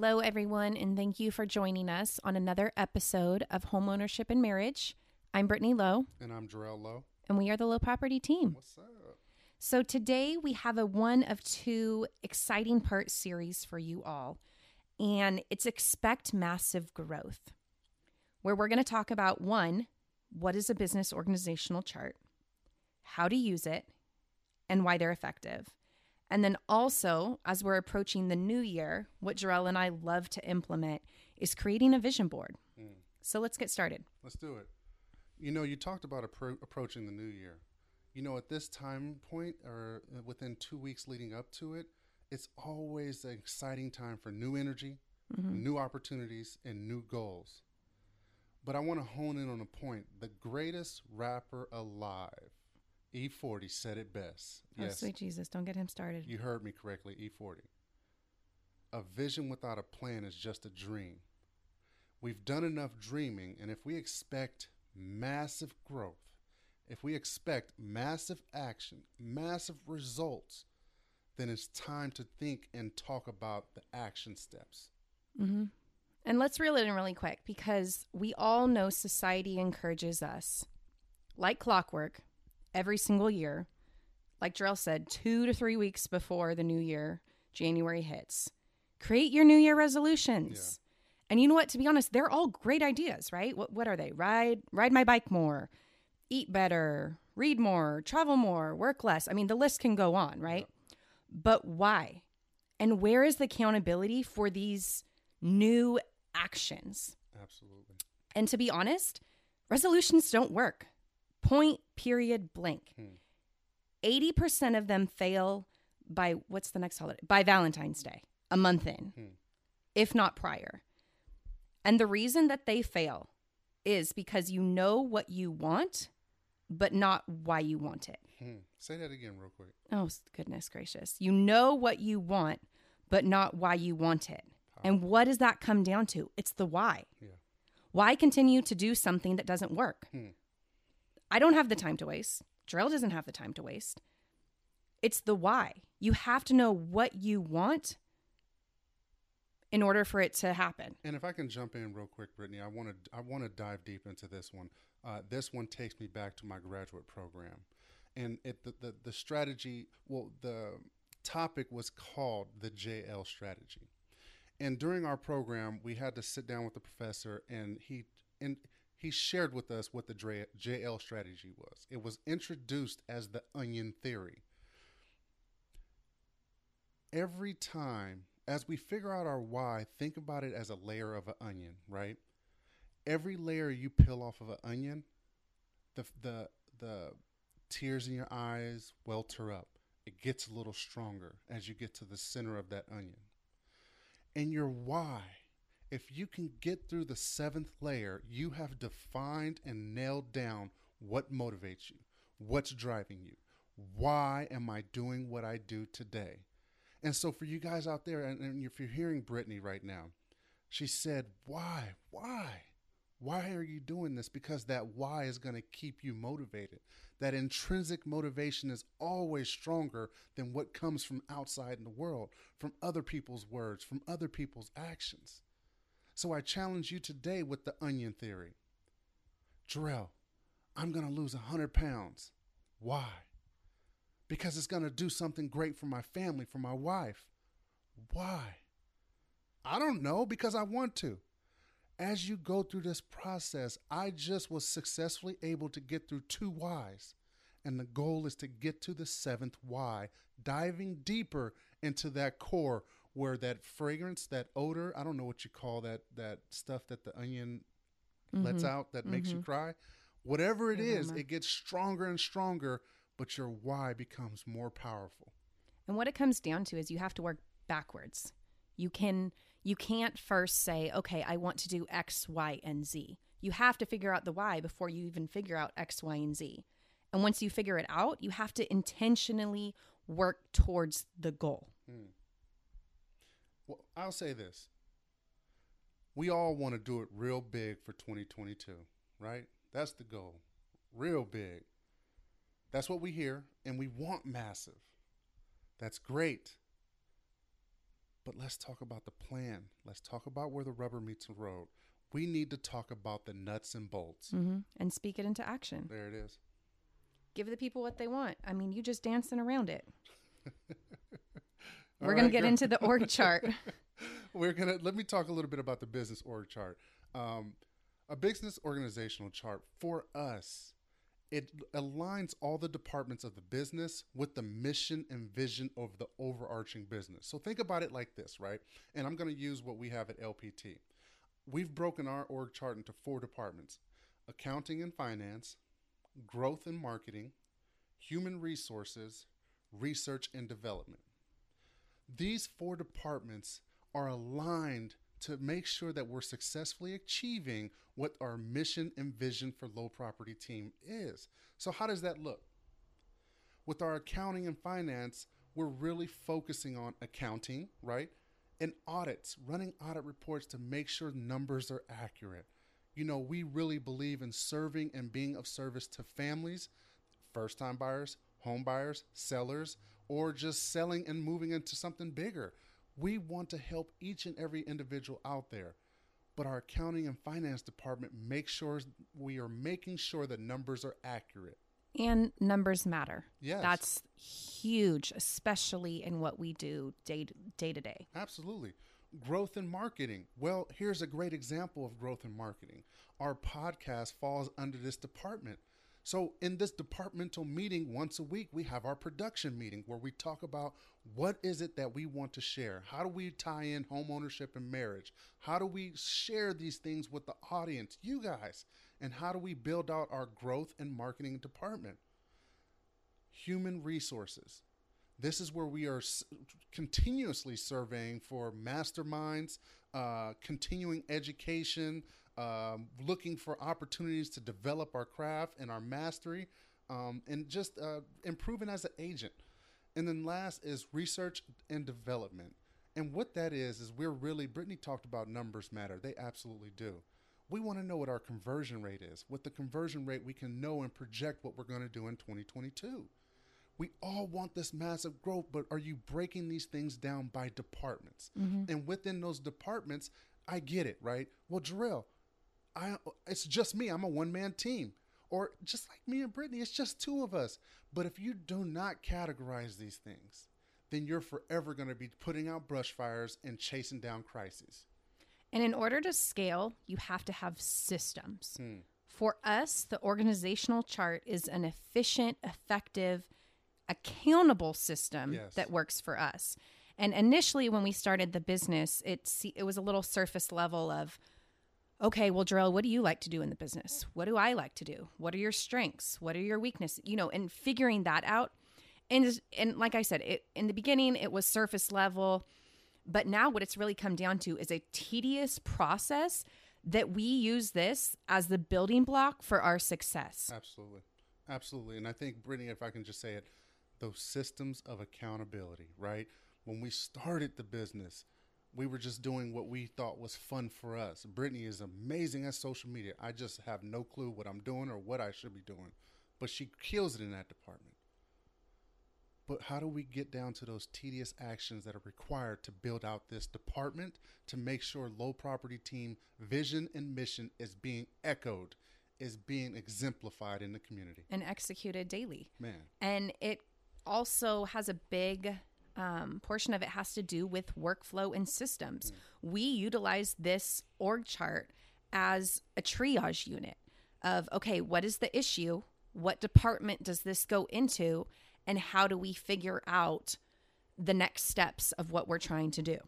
Hello, everyone, and thank you for joining us on another episode of Homeownership and Marriage. I'm Brittany Lowe, And I'm Jarrell Lowe. and we are the Lowe Property Team. What's up? So, today we have a one of two exciting part series for you all, and it's Expect Massive Growth, where we're going to talk about one, what is a business organizational chart, how to use it, and why they're effective. And then also, as we're approaching the new year, what Jarrell and I love to implement is creating a vision board. So let's get started. Let's do it. You know, you talked about appro- approaching the new year. You know, at this time point or uh, within two weeks leading up to it, it's always an exciting time for new energy, new opportunities, and new goals. But I want to hone in on a point. The greatest rapper alive, E40, said it best. Oh, sweet Jesus, don't get him started. You heard me correctly, E40. A vision without a plan is just a dream. We've done enough dreaming, and if we expect massive growth, if we expect massive action, massive results, then it's time to think and talk about the action steps. Mm-hmm. And let's reel it in really quick because we all know society encourages us, like clockwork, every single year. Like Jarrell said, two to three weeks before the new year, January hits. Create your New Year resolutions. And you know what? To be honest, they're all great ideas, right? What what are they? Ride ride my bike more, eat better, read more, travel more, work less. I mean, the list can go on, right? But why? And where is the accountability for these new actions? Absolutely. And to be honest, resolutions don't work. Point, period, blank. 80% of them fail by what's the next holiday? By Valentine's Day, a month in, if not prior. And the reason that they fail is because you know what you want, but not why you want it. Hmm. Say that again, real quick. Oh, goodness gracious. You know what you want, but not why you want it. And what does that come down to? It's the why. Yeah. Why continue to do something that doesn't work? Hmm. I don't have the time to waste. Jarrell doesn't have the time to waste. It's the why. You have to know what you want in order for it to happen. And if I can jump in real quick, Brittany, I want to I want to dive deep into this one. Uh, this one takes me back to my graduate program, and it the, the the strategy. Well, the topic was called the JL strategy, and during our program, we had to sit down with the professor, and he and he shared with us what the JL strategy was. It was introduced as the onion theory every time as we figure out our why, think about it as a layer of an onion, right? Every layer you peel off of an onion, the the the tears in your eyes welter up. It gets a little stronger as you get to the center of that onion. And your why, if you can get through the seventh layer, you have defined and nailed down what motivates you, what's driving you. Why am I doing what I do today? And so, for you guys out there, and, if you're hearing Brittany right now, she said, Why? Why? Why are you doing this? Because that why is going to keep you motivated. That intrinsic motivation is always stronger than what comes from outside in the world, from other people's words, from other people's actions. So, I challenge you today with the onion theory. Jarrell, I'm going to lose 100 pounds. Why? because it's going to do something great for my family, for my wife. Why? I don't know, because I want to. As you go through this process, I just was successfully able to get through two whys. And the goal is to get to the seventh why, diving deeper into that core where that fragrance, that odor, I don't know what you call that that stuff that the onion lets mm-hmm. out that makes you mm-hmm. cry. Whatever it is, it gets stronger and stronger, but your why becomes more powerful. And what it comes down to is you have to work backwards. You can you can't first say, "Okay, I want to do X, Y, and Z." You have to figure out the why before you even figure out X, Y, and Z. And once you figure it out, you have to intentionally work towards the goal. Hmm. Well, I'll say this. We all want to do it real big for 2022, right? That's the goal. Real big. That's what we hear, and we want massive. That's great. But let's talk about the plan. Let's talk about where the rubber meets the road. We need to talk about the nuts and bolts. Mm-hmm. And speak it into action. There it is. Give the people what they want. I mean, you just dancing around it. We're going right, to get girl. into the org chart. we're gonna let me talk a little bit about the business org chart. Um, a business organizational chart for us, it aligns all the departments of the business with the mission and vision of the overarching business. So think about it like this, right? And I'm going to use what we have at LPT. We've broken our org chart into four departments: accounting and finance, growth and marketing, human resources, research and development these four departments are aligned to make sure that we're successfully achieving what our mission and vision for Lowe property team is. So how does that look? With our accounting and finance, we're really focusing on accounting, right? And audits, running audit reports to make sure numbers are accurate. You know, we really believe in serving and being of service to families, first time buyers, home buyers, sellers, or just selling and moving into something bigger. We want to help each and every individual out there. But our accounting and finance department makes sure we are making sure the numbers are accurate. and numbers matter. Yes. That's huge, especially in what we do day day to day. Absolutely. Growth and marketing. Well, here's a great example of growth and marketing. Our podcast falls under this department. So, in this departmental meeting once a week, we have our production meeting where we talk about what is it that we want to share? How do we tie in home ownership and marriage? How do we share these things with the audience, you guys? And how do we build out our growth and marketing department? Human resources. This is where we are continuously surveying for masterminds, uh, continuing education, um, looking for opportunities to develop our craft and our mastery, um, and just uh, improving as an agent. And then last is research and development. And what that is, is we're really, Brittany talked about numbers matter. They absolutely do. We want to know what our conversion rate is. With the conversion rate, we can know and project what we're going to do in 2022 we all want this massive growth, but are you breaking these things down by departments? And within those departments, I get it, right? Well, Jarrell, I it's just me. I'm a one man team. Or just like me and Brittany, it's just two of us. But if you do not categorize these things, then you're forever going to be putting out brush fires and chasing down crises. And in order to scale, you have to have systems. Hmm. For us, the organizational chart is an efficient, effective, accountable system Yes. that works for us. And initially, when we started the business, it it was a little surface level of, okay, well, Jarrell, what do you like to do in the business? What do I like to do? What are your strengths? What are your weaknesses? You know, and figuring that out. And and like I said, it, in the beginning, it was surface level, but now what it's really come down to is a tedious process that we use this as the building block for our success. Absolutely. Absolutely. And I think, Brittany, if I can just say it, those systems of accountability, right? When we started the business, we were just doing what we thought was fun for us. Brittany is amazing at social media. I just have no clue what I'm doing or what I should be doing, but she kills it in that department. But how do we get down to those tedious actions that are required to build out this department to make sure Lowe property team vision and mission is being echoed, is being exemplified in the community? and executed daily. Man, And it also has a big um, portion of it has to do with workflow and systems. We utilize this org chart as a triage unit of okay, what is the issue? What department does this go into? And how do we figure out the next steps of what we're trying to do?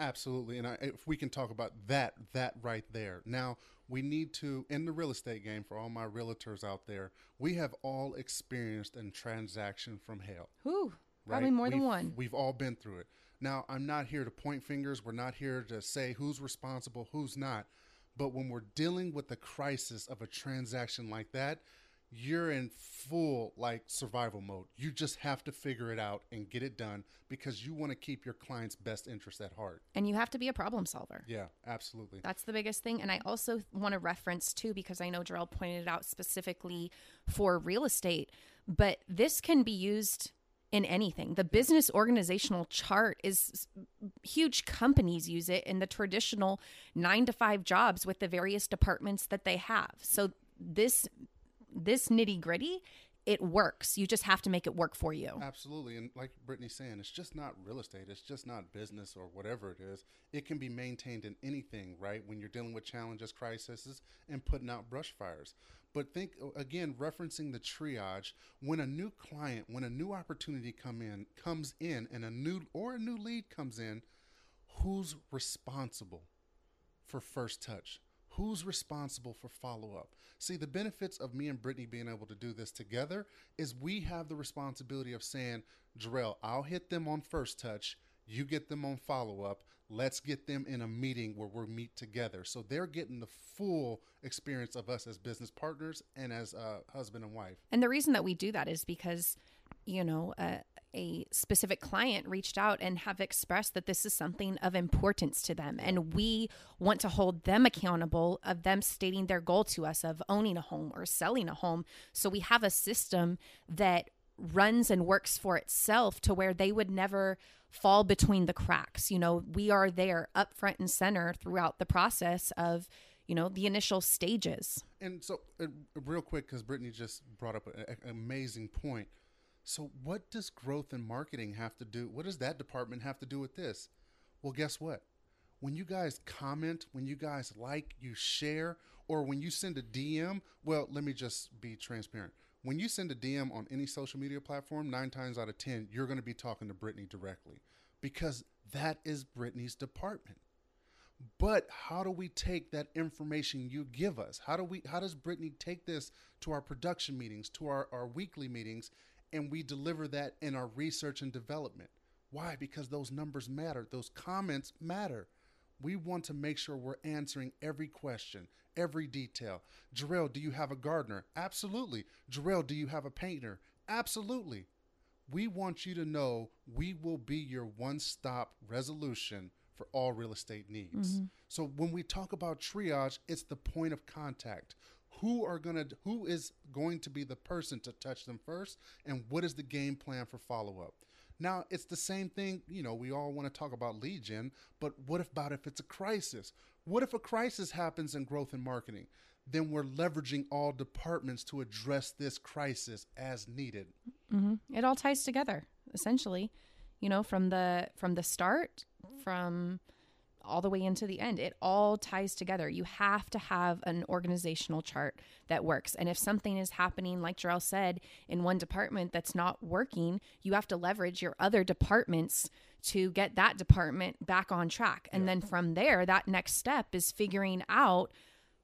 absolutely. And I, if we can talk about that, that right there. Now, we need to, in the real estate game, for all my realtors out there, we have all experienced a transaction from hell. Whew. Right? Probably more than We've- one. We've all been through it. Now, I'm not here to point fingers. We're not here to say who's responsible, who's not. But when we're dealing with the crisis of a transaction like that, you're in full like survival mode. You just have to figure it out and get it done because you want to keep your client's best interest at heart. And you have to be a problem solver. Yeah, absolutely. That's the biggest thing. And I also want to reference too, because I know Jarrell pointed it out specifically for real estate, but this can be used in anything. The business organizational chart is huge companies use it in the traditional nine to five jobs with the various departments that they have. So this this nitty gritty, it works. You just have to make it work for you. Absolutely. And like Brittany's saying, it's just not real estate. It's just not business or whatever it is. It can be maintained in anything, right? When you're dealing with challenges, crises, and putting out brush fires. But think uh, again, referencing the triage, when a new client, when a new opportunity come in comes in and a new or a new lead comes in, who's responsible for first touch? Who's responsible for follow up? See, the benefits of me and Brittany being able to do this together is we have the responsibility of saying, Jarrell, I'll hit them on first touch. You get them on follow up. Let's get them in a meeting where we meet together. So they're getting the full experience of us as business partners and as uh, husband and wife. And the reason that we do that is because, you know, uh, a specific client reached out and have expressed that this is something of importance to them. And we want to hold them accountable of them stating their goal to us of owning a home or selling a home. So we have a system that runs and works for itself to where they would never fall between the cracks. You know, we are there up front and center throughout the process of, you know, the initial stages. And so, uh, real quick, because Brittany just brought up a- a- an amazing point. So, what does growth and marketing have to do? What does that department have to do with this? Well, guess what? When you guys comment, when you guys like, you share, or when you send a DM, well, let me just be transparent. When you send a DM on any social media platform, nine times out of 10, you're going to be talking to Brittany directly because that is Brittany's department. But how do we take that information you give us? How do we how does Brittany take this to our production meetings, to our, our weekly meetings, and we deliver that in our research and development? Why? Because those numbers matter. Those comments matter. We want to make sure we're answering every question, every detail. Jarrell, do you have a gardener? Absolutely. Jarrell, do you have a painter? Absolutely. We want you to know we will be your one stop resolution for all real estate needs. Mm-hmm. So when we talk about triage, it's the point of contact. Who are going to who is going to be the person to touch them first and what is the game plan for follow up? Now, it's the same thing, you know, we all want to talk about lead gen, but what about if it's a crisis? What if a crisis happens in growth and marketing? Then we're leveraging all departments to address this crisis as needed. Mm-hmm. it all ties together essentially you know from the from the start from all the way into the end. It all ties together. You have to have an organizational chart that works. And if something is happening like Jarrell said in one department that's not working you have to leverage your other departments to get that department back on track. And then from there that next step is figuring out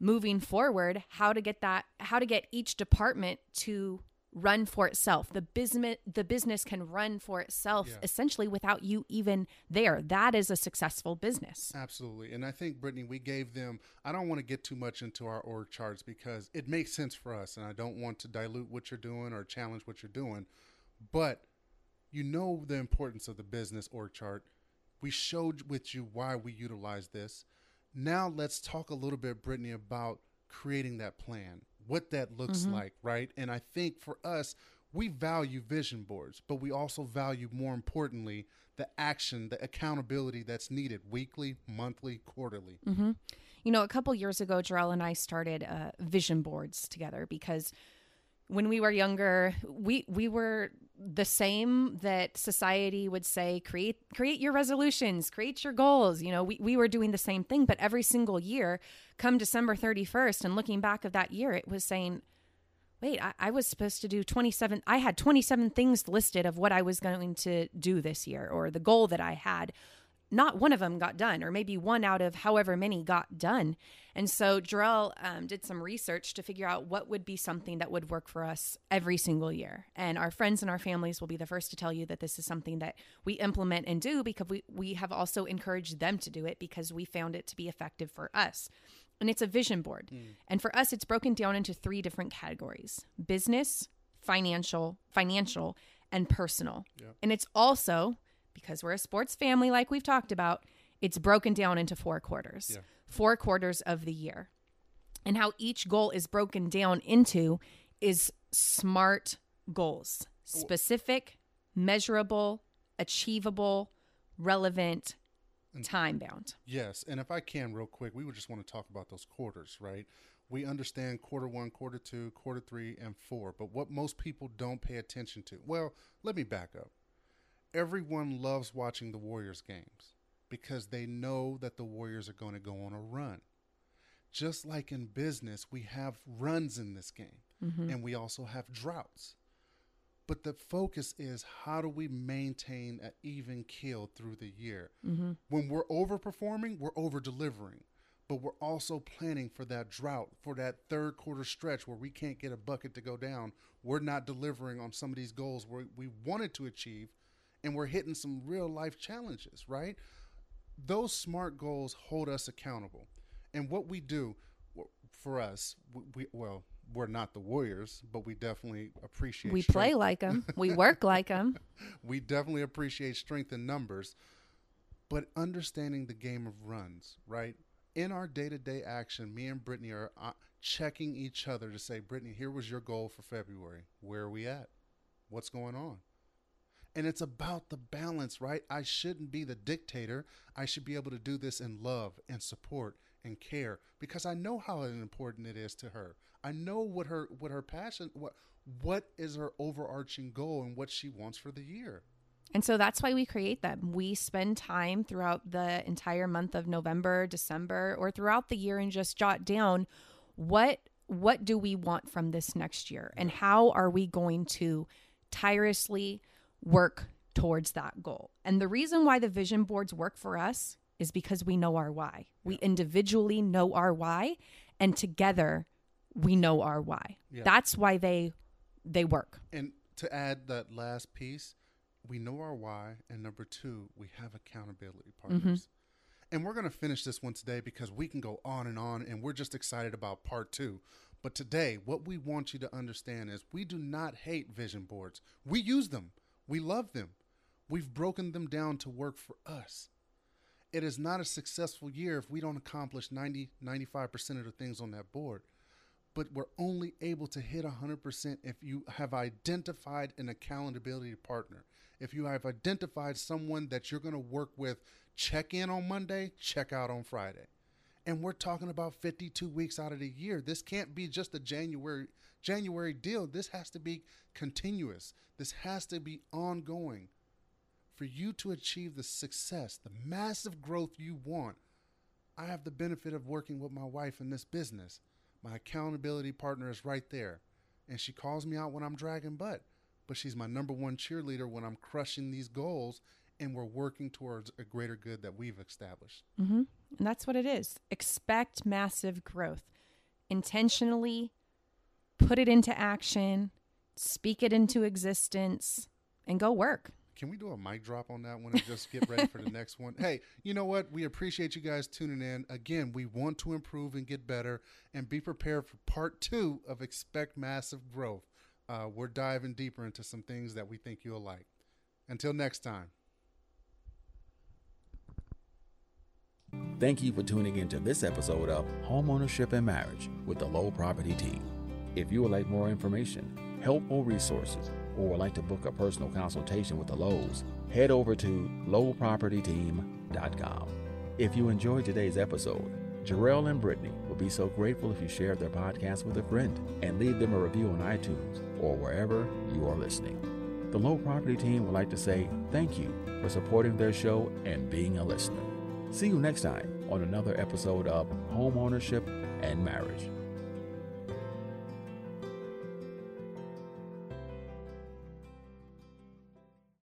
moving forward how to get that how to get each department to run for itself the business the business can run for itself Yeah. essentially without you even there that is a successful business Absolutely. And I think, Brittany, we gave them, I don't want to get too much into our org charts because it makes sense for us. And I don't want to dilute what you're doing or challenge what you're doing. But you know the importance of the business org chart. We showed with you why we utilize this. Now let's talk a little bit, Brittany, about creating that plan, what that looks like, right? And I think for us, we value vision boards, but we also value more importantly the action, the accountability that's needed weekly, monthly, quarterly. you know a couple years ago Jarrell and I started uh, vision boards together because when we were younger we we were the same that society would say create create your resolutions create your goals. You know we, we were doing the same thing but every single year come december 31st and looking back of that year it was saying wait I, I was supposed to do 27 i had 27 things listed of what i was going to do this year or the goal that i had not one of them got done, or maybe one out of however many got done. And so Jarrell um, did some research to figure out what would be something that would work for us every single year. And our friends and our families will be the first to tell you that this is something that we implement and do because we, we have also encouraged them to do it because we found it to be effective for us. And it's a vision board. And for us, it's broken down into three different categories business, financial, financial, and personal. And it's also because we're a sports family, like we've talked about, it's broken down into four quarters, Yeah. four quarters of the year. And how each goal is broken down into is smart goals specific, measurable, achievable, relevant, time bound. Yes, and if I can, real quick, we would just want to talk about those quarters, right? We understand quarter one, quarter two, quarter three, and four, but what most people don't pay attention to. Well, let me back up. Everyone loves watching the Warriors games because they know that the Warriors are going to go on a run. Just like in business, we have runs in this game, mm-hmm. and we also have droughts. But the focus is how do we maintain an even keel through the year? Mm-hmm. When we're overperforming, we're over delivering. But we're also planning for that drought, for that third quarter stretch where we can't get a bucket to go down. We're not delivering on some of these goals where we wanted to achieve, and we're hitting some real life challenges, right? Those smart goals hold us accountable. And what we do for us, we, we well, we're not the Warriors, but we definitely appreciate We strength play like them, we work like them. we definitely appreciate strength in numbers, but understanding the game of runs, right? In our day to day action, me and Brittany are uh, checking each other to say, Brittany, here was your goal for February. Where are we at? What's going on? And it's about the balance, right? I shouldn't be the dictator. I should be able to do this in love and support and care because I know how important it is to her. I know what her what her passion what what is her overarching goal and what she wants for the year. And so that's why we create them. We spend time throughout the entire month of November, December, or throughout the year and just jot down what what do we want from this next year and how are we going to tirelessly work towards that goal. And the reason why the vision boards work for us is because we know our why. We individually know our why and together we know our why. Yeah. That's why they they work. And to add that last piece, we know our why, and number two, we have accountability mm-hmm. partners. And we're going to finish this one today because we can go on and on, and we're just excited about part two. But today, what we want you to understand is we do not hate vision boards. We use them, we love them. We've broken them down to work for us. It is not a successful year if we don't accomplish 90, 95% of the things on that board but we're only able to hit 100% if you have identified an accountability partner. If you have identified someone that you're going to work with, check in on Monday, check out on Friday. And we're talking about 52 weeks out of the year. This can't be just a January January deal. This has to be continuous. This has to be ongoing. For you to achieve the success, the massive growth you want, I have the benefit of working with my wife in this business. My accountability partner is right there. And she calls me out when I'm dragging butt. But she's my number one cheerleader when I'm crushing these goals and we're working towards a greater good that we've established. Mm-hmm. And that's what it is. Expect massive growth. Intentionally put it into action, speak it into existence, and go work. Can we do a mic drop on that one and just get ready for the next one? Hey, you know what? We appreciate you guys tuning in. Again, we want to improve and get better and be prepared for part two of Expect Massive Growth. Uh, we're diving deeper into some things that we think you'll like. Until next time. Thank you for tuning in to this episode of Homeownership and Marriage with the Lowe Property Team. If you would like more information, help, or resources, or would like to book a personal consultation with the Lowe's, head over to lowepropertyteam.com. If you enjoyed today's episode, Jarrell and Brittany would be so grateful if you shared their podcast with a friend and leave them a review on iTunes or wherever you are listening. The Lowe Property Team would like to say thank you for supporting their show and being a listener. See you next time on another episode of Homeownership and Marriage.